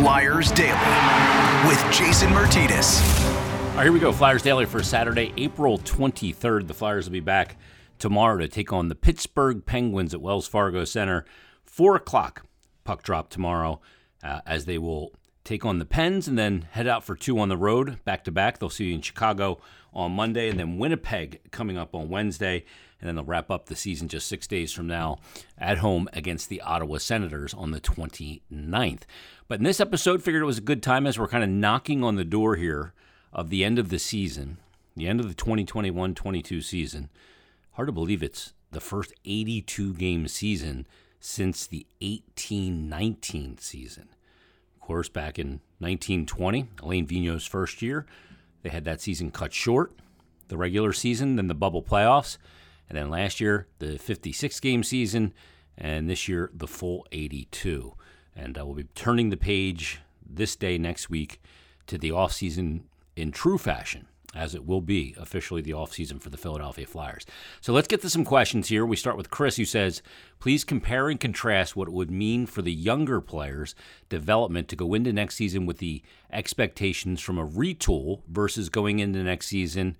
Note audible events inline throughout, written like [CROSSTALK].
Flyers Daily with Jason Martinez. All right, here we go. Flyers Daily for Saturday, April 23rd. The Flyers will be back tomorrow to take on the Pittsburgh Penguins at Wells Fargo Center. 4 o'clock puck drop tomorrow uh, as they will take on the Pens and then head out for two on the road back to back. They'll see you in Chicago on Monday and then Winnipeg coming up on Wednesday. And then they'll wrap up the season just six days from now at home against the Ottawa Senators on the 29th. But in this episode, figured it was a good time as we're kind of knocking on the door here of the end of the season, the end of the 2021 22 season. Hard to believe it's the first 82 game season since the 1819 season. Of course, back in 1920, Alain Vigneault's first year, they had that season cut short, the regular season, then the bubble playoffs, and then last year, the 56 game season, and this year, the full 82. And uh, we'll be turning the page this day next week to the offseason in true fashion as it will be officially the offseason for the Philadelphia Flyers. So let's get to some questions here. We start with Chris, who says, please compare and contrast what it would mean for the younger players' development to go into next season with the expectations from a retool versus going into next season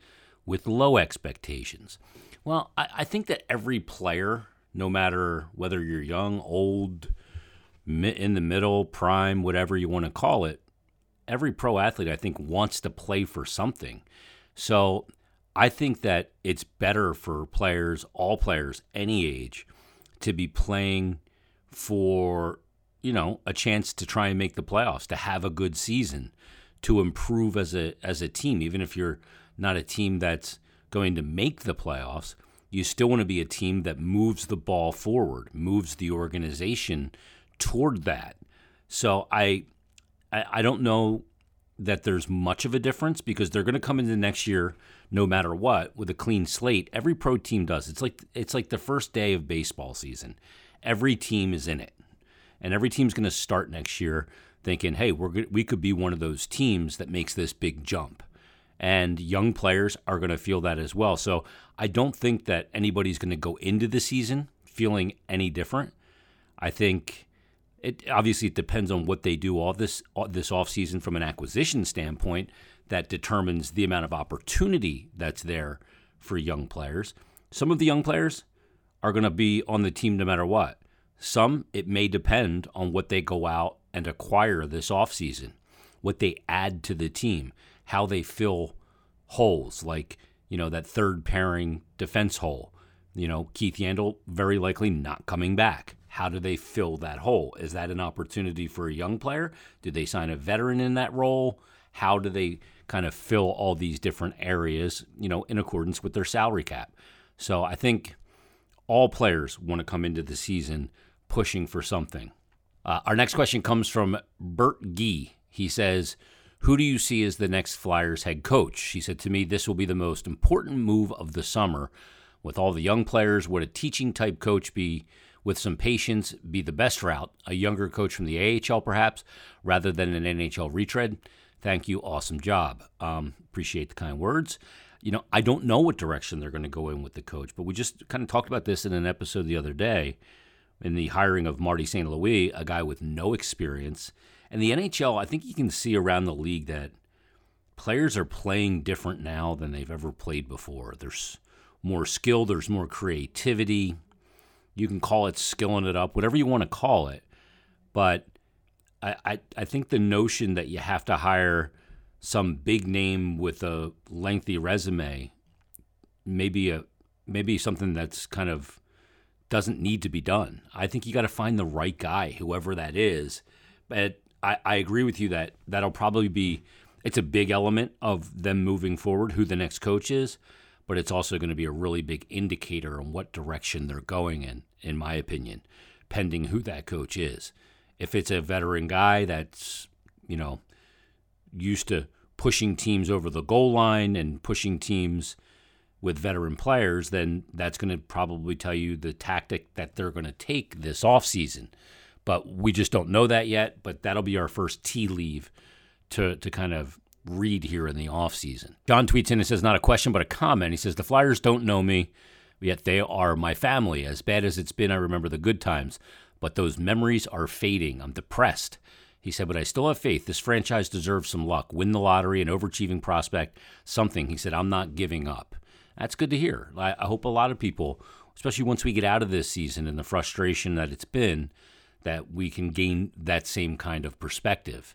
with low expectations. Well, I, I think that every player, no matter whether you're young, old, in the middle, prime, whatever you want to call it, every pro athlete, I think, wants to play for something. So I think that it's better for players, all players, any age, to be playing for, you know, a chance to try and make the playoffs, to have a good season, to improve as a as a team. Even if you're not a team that's going to make the playoffs, you still want to be a team that moves the ball forward, moves the organization toward that. So I I, I don't know that there's much of a difference because they're going to come into next year no matter what with a clean slate. Every pro team does. It's like it's like the first day of baseball season. Every team is in it, and every team's going to start next year thinking, "Hey, we're we could be one of those teams that makes this big jump." And young players are going to feel that as well. So I don't think that anybody's going to go into the season feeling any different. I think it obviously it depends on what they do all this this offseason from an acquisition standpoint that determines the amount of opportunity that's there for young players. Some of the young players are going to be on the team no matter what. Some it may depend on what they go out and acquire this offseason, what they add to the team, how they fill holes like, you know, that third pairing defense hole. You know, Keith Yandle very likely not coming back how do they fill that hole? Is that an opportunity for a young player? Do they sign a veteran in that role? How do they kind of fill all these different areas, you know, in accordance with their salary cap? So I think all players want to come into the season pushing for something. Uh, our next question comes from Bert Gee. He says, Who do you see as the next Flyers head coach? He said to me, This will be the most important move of the summer. With all the young players, would a teaching type coach be with some patience, be the best route. A younger coach from the AHL, perhaps, rather than an NHL retread. Thank you. Awesome job. Um, appreciate the kind words. You know, I don't know what direction they're going to go in with the coach, but we just kind of talked about this in an episode the other day in the hiring of Marty St. Louis, a guy with no experience. And the NHL, I think you can see around the league that players are playing different now than they've ever played before. There's more skill, there's more creativity. You can call it skilling it up, whatever you want to call it. But I, I, I think the notion that you have to hire some big name with a lengthy resume maybe a maybe something that's kind of doesn't need to be done. I think you got to find the right guy, whoever that is. But I, I agree with you that that'll probably be it's a big element of them moving forward, who the next coach is but it's also going to be a really big indicator on what direction they're going in, in my opinion, pending who that coach is. If it's a veteran guy that's, you know, used to pushing teams over the goal line and pushing teams with veteran players, then that's going to probably tell you the tactic that they're going to take this offseason. But we just don't know that yet. But that'll be our first tea leave to, to kind of read here in the offseason. John tweets in and says, not a question, but a comment. He says, The Flyers don't know me, yet they are my family. As bad as it's been, I remember the good times, but those memories are fading. I'm depressed. He said, but I still have faith. This franchise deserves some luck. Win the lottery, an overachieving prospect, something. He said, I'm not giving up. That's good to hear. I, I hope a lot of people, especially once we get out of this season and the frustration that it's been, that we can gain that same kind of perspective.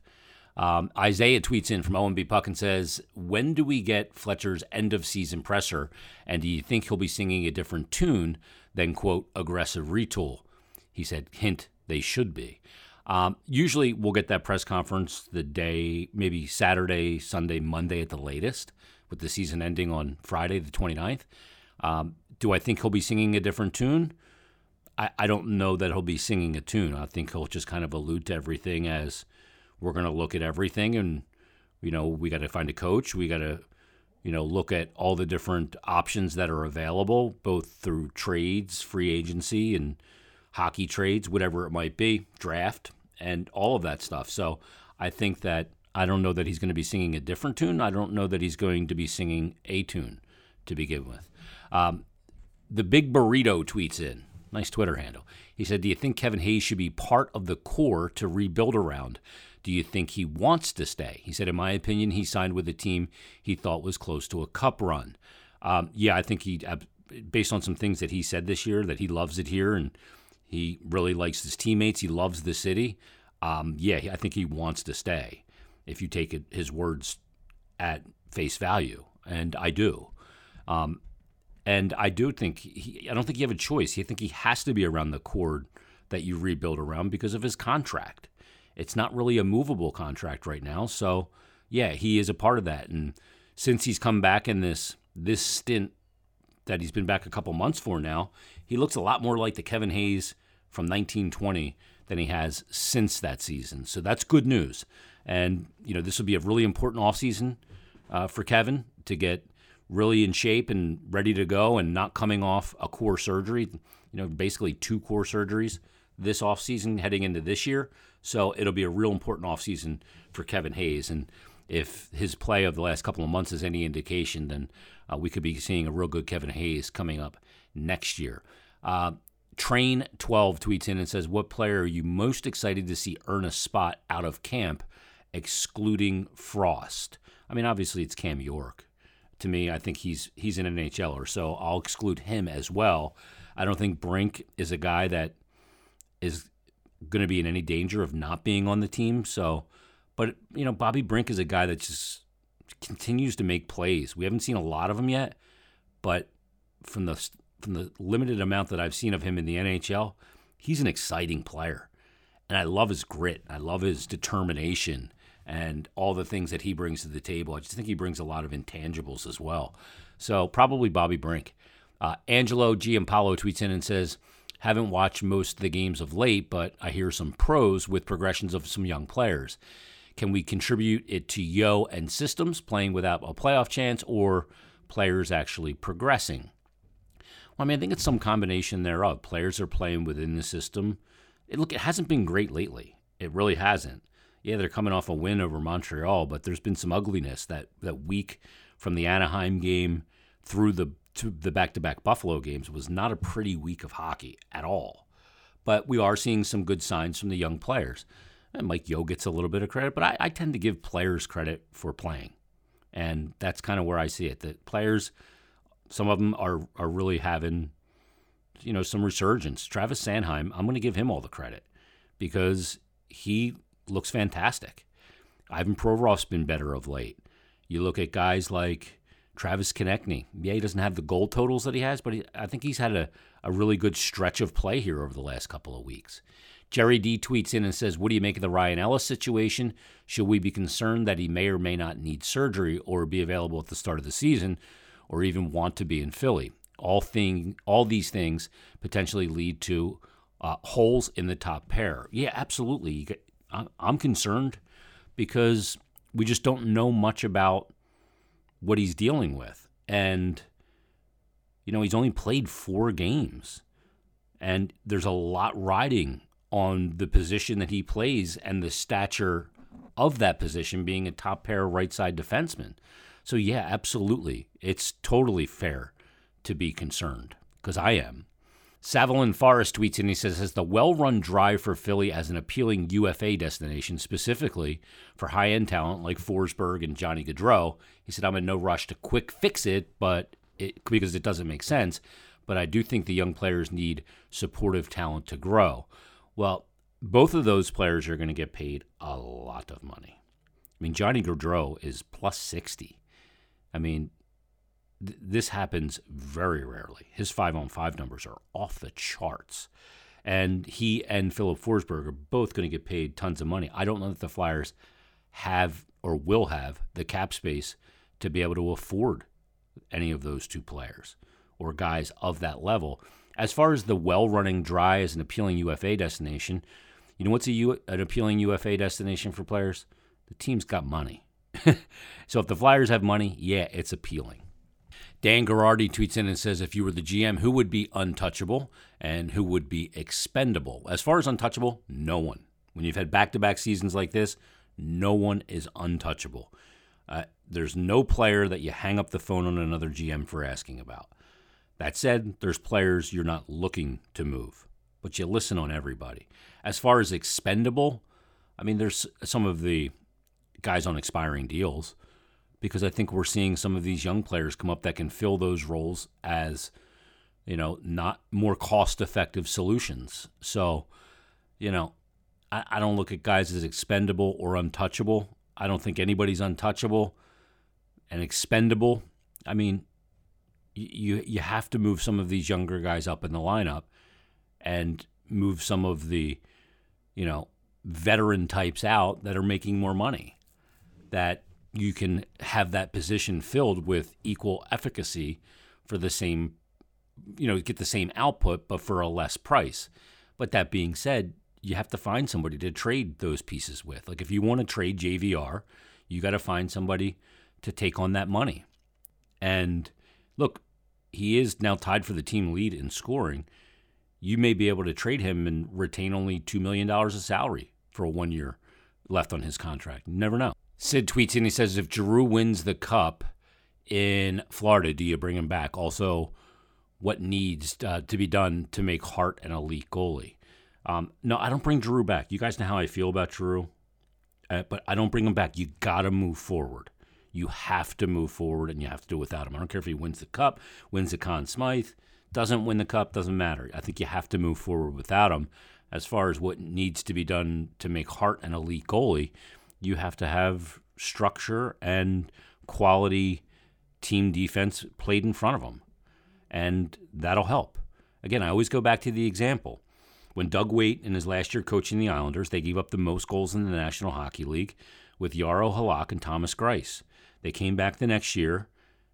Um, Isaiah tweets in from OMB Puck and says, When do we get Fletcher's end of season presser? And do you think he'll be singing a different tune than, quote, aggressive retool? He said, Hint, they should be. Um, usually we'll get that press conference the day, maybe Saturday, Sunday, Monday at the latest, with the season ending on Friday, the 29th. Um, do I think he'll be singing a different tune? I, I don't know that he'll be singing a tune. I think he'll just kind of allude to everything as we're going to look at everything and, you know, we got to find a coach. We got to, you know, look at all the different options that are available, both through trades, free agency, and hockey trades, whatever it might be, draft, and all of that stuff. So I think that I don't know that he's going to be singing a different tune. I don't know that he's going to be singing a tune to begin with. Um, the Big Burrito tweets in. Nice Twitter handle. He said, Do you think Kevin Hayes should be part of the core to rebuild around? Do you think he wants to stay? He said, In my opinion, he signed with a team he thought was close to a cup run. Um, yeah, I think he, based on some things that he said this year, that he loves it here and he really likes his teammates. He loves the city. Um, yeah, I think he wants to stay. If you take it, his words at face value, and I do. Um, and I do think he, I don't think you have a choice. I think he has to be around the cord that you rebuild around because of his contract. It's not really a movable contract right now. So, yeah, he is a part of that. And since he's come back in this this stint that he's been back a couple months for now, he looks a lot more like the Kevin Hayes from 1920 than he has since that season. So that's good news. And, you know, this will be a really important offseason uh, for Kevin to get really in shape and ready to go and not coming off a core surgery, you know, basically two core surgeries this offseason heading into this year. So it'll be a real important offseason for Kevin Hayes. And if his play of the last couple of months is any indication, then uh, we could be seeing a real good Kevin Hayes coming up next year. Uh, Train 12 tweets in and says, What player are you most excited to see earn a spot out of camp, excluding Frost? I mean, obviously it's Cam York. To me, I think he's he's an NHLer, so I'll exclude him as well. I don't think Brink is a guy that is going to be in any danger of not being on the team. So, but you know, Bobby Brink is a guy that just continues to make plays. We haven't seen a lot of him yet, but from the from the limited amount that I've seen of him in the NHL, he's an exciting player. And I love his grit. I love his determination and all the things that he brings to the table. I just think he brings a lot of intangibles as well. So probably Bobby Brink. Uh, Angelo Giampaolo tweets in and says, haven't watched most of the games of late, but I hear some pros with progressions of some young players. Can we contribute it to Yeo and systems playing without a playoff chance or players actually progressing? Well, I mean, I think it's some combination thereof. Players are playing within the system. It, look, it hasn't been great lately. It really hasn't. Yeah, they're coming off a win over Montreal, but there's been some ugliness that that week from the Anaheim game through the to the back-to-back Buffalo games was not a pretty week of hockey at all. But we are seeing some good signs from the young players. And Mike Yeo gets a little bit of credit, but I, I tend to give players credit for playing, and that's kind of where I see it. That players some of them are are really having, you know, some resurgence. Travis Sanheim, I'm going to give him all the credit because he looks fantastic. Ivan Provorov's been better of late. You look at guys like Travis Konecny. Yeah, he doesn't have the goal totals that he has, but he, I think he's had a, a really good stretch of play here over the last couple of weeks. Jerry D tweets in and says, What do you make of the Ryan Ellis situation? Should we be concerned that he may or may not need surgery or be available at the start of the season? or even want to be in Philly. All thing, all these things potentially lead to uh, holes in the top pair. Yeah, absolutely. I'm concerned because we just don't know much about what he's dealing with, and you know he's only played four games, and there's a lot riding on the position that he plays and the stature of that position being a top pair right side defenseman. So, yeah, absolutely. It's totally fair to be concerned because I am. Savalin Forrest tweets and he says, Has the well run drive for Philly as an appealing UFA destination, specifically for high end talent like Forsberg and Johnny Gaudreau? He said, I'm in no rush to quick fix it, but it, because it doesn't make sense. But I do think the young players need supportive talent to grow. Well, both of those players are going to get paid a lot of money. I mean, Johnny Gaudreau is plus 60. I mean, th- this happens very rarely. His five on five numbers are off the charts. And he and Filip Forsberg are both going to get paid tons of money. I don't know that the Flyers have or will have the cap space to be able to afford any of those two players or guys of that level. As far as the well running dry as an appealing UFA destination, you know what's a U, an appealing UFA destination for players? The team's got money. [LAUGHS] so if the Flyers have money, yeah, it's appealing. Dan Garardi tweets in and says, if you were the GM, who would be untouchable and who would be expendable? As far as untouchable, no one. When you've had back to back seasons like this, no one is untouchable. Uh, there's no player that you hang up the phone on another GM for asking about. That said, there's players you're not looking to move, but you listen on everybody. As far as expendable, I mean, there's some of the guys on expiring deals because I think we're seeing some of these young players come up that can fill those roles as, you know, not more cost effective solutions. So, you know, I, I don't look at guys as expendable or untouchable. I don't think anybody's untouchable and expendable. I mean, you you have to move some of these younger guys up in the lineup and move some of the, you know, veteran types out that are making more money. That you can have that position filled with equal efficacy for the same, you know, get the same output, but for a less price. But that being said, you have to find somebody to trade those pieces with. Like if you want to trade JVR, you got to find somebody to take on that money. And look, he is now tied for the team lead in scoring. You may be able to trade him and retain only $2 million of salary for one year left on his contract. Never know. Sid tweets and he says, if Giroux wins the cup in Florida, do you bring him back? Also, what needs uh, to be done to make Hart an elite goalie? Um, no, I don't bring Giroux back. You guys know how I feel about Giroux, uh, but I don't bring him back. You got to move forward. You have to move forward, and you have to do it without him. I don't care if he wins the cup, wins the Conn Smythe, doesn't win the cup, doesn't matter. I think you have to move forward without him. As far as what needs to be done to make Hart an elite goalie, you have to have structure and quality team defense played in front of them. And that'll help. Again, I always go back to the example. When Doug Weight, in his last year coaching the Islanders, they gave up the most goals in the National Hockey League with Jaro Halak and Thomas Greiss. They came back the next year,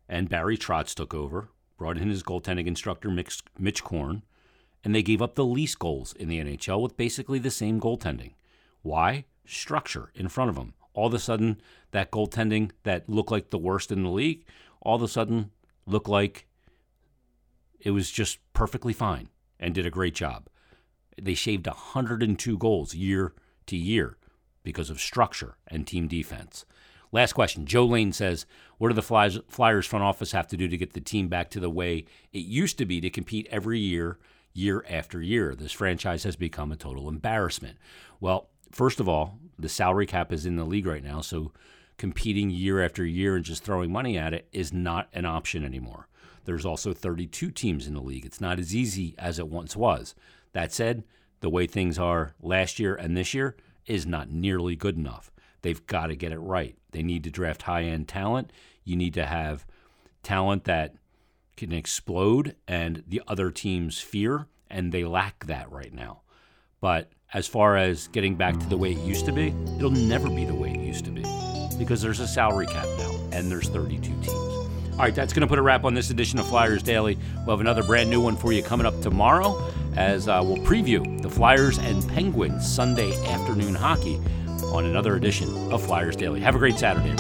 and Barry Trotz took over, brought in his goaltending instructor, Mitch Korn, and they gave up the least goals in the NHL with basically the same goaltending. Why? Structure in front of them. All of a sudden, that goaltending that looked like the worst in the league, all of a sudden looked like it was just perfectly fine and did a great job. They shaved 102 goals year to year because of structure and team defense. Last question. Joe Lane says, What do the Flyers, Flyers front office have to do to get the team back to the way it used to be to compete every year, year after year? This franchise has become a total embarrassment. Well, first of all, the salary cap is in the league right now, so competing year after year and just throwing money at it is not an option anymore. There's also 32 teams in the league. It's not as easy as it once was. That said, the way things are last year and this year is not nearly good enough. They've got to get it right. They need to draft high end talent. You need to have talent that can explode and the other teams fear, and they lack that right now. But as far as getting back to the way it used to be, it'll never be the way it used to be because there's a salary cap now and there's 32 teams. All right, that's going to put a wrap on this edition of Flyers Daily. We'll have another brand new one for you coming up tomorrow as uh, we'll preview the Flyers and Penguins Sunday afternoon hockey on another edition of Flyers Daily. Have a great Saturday.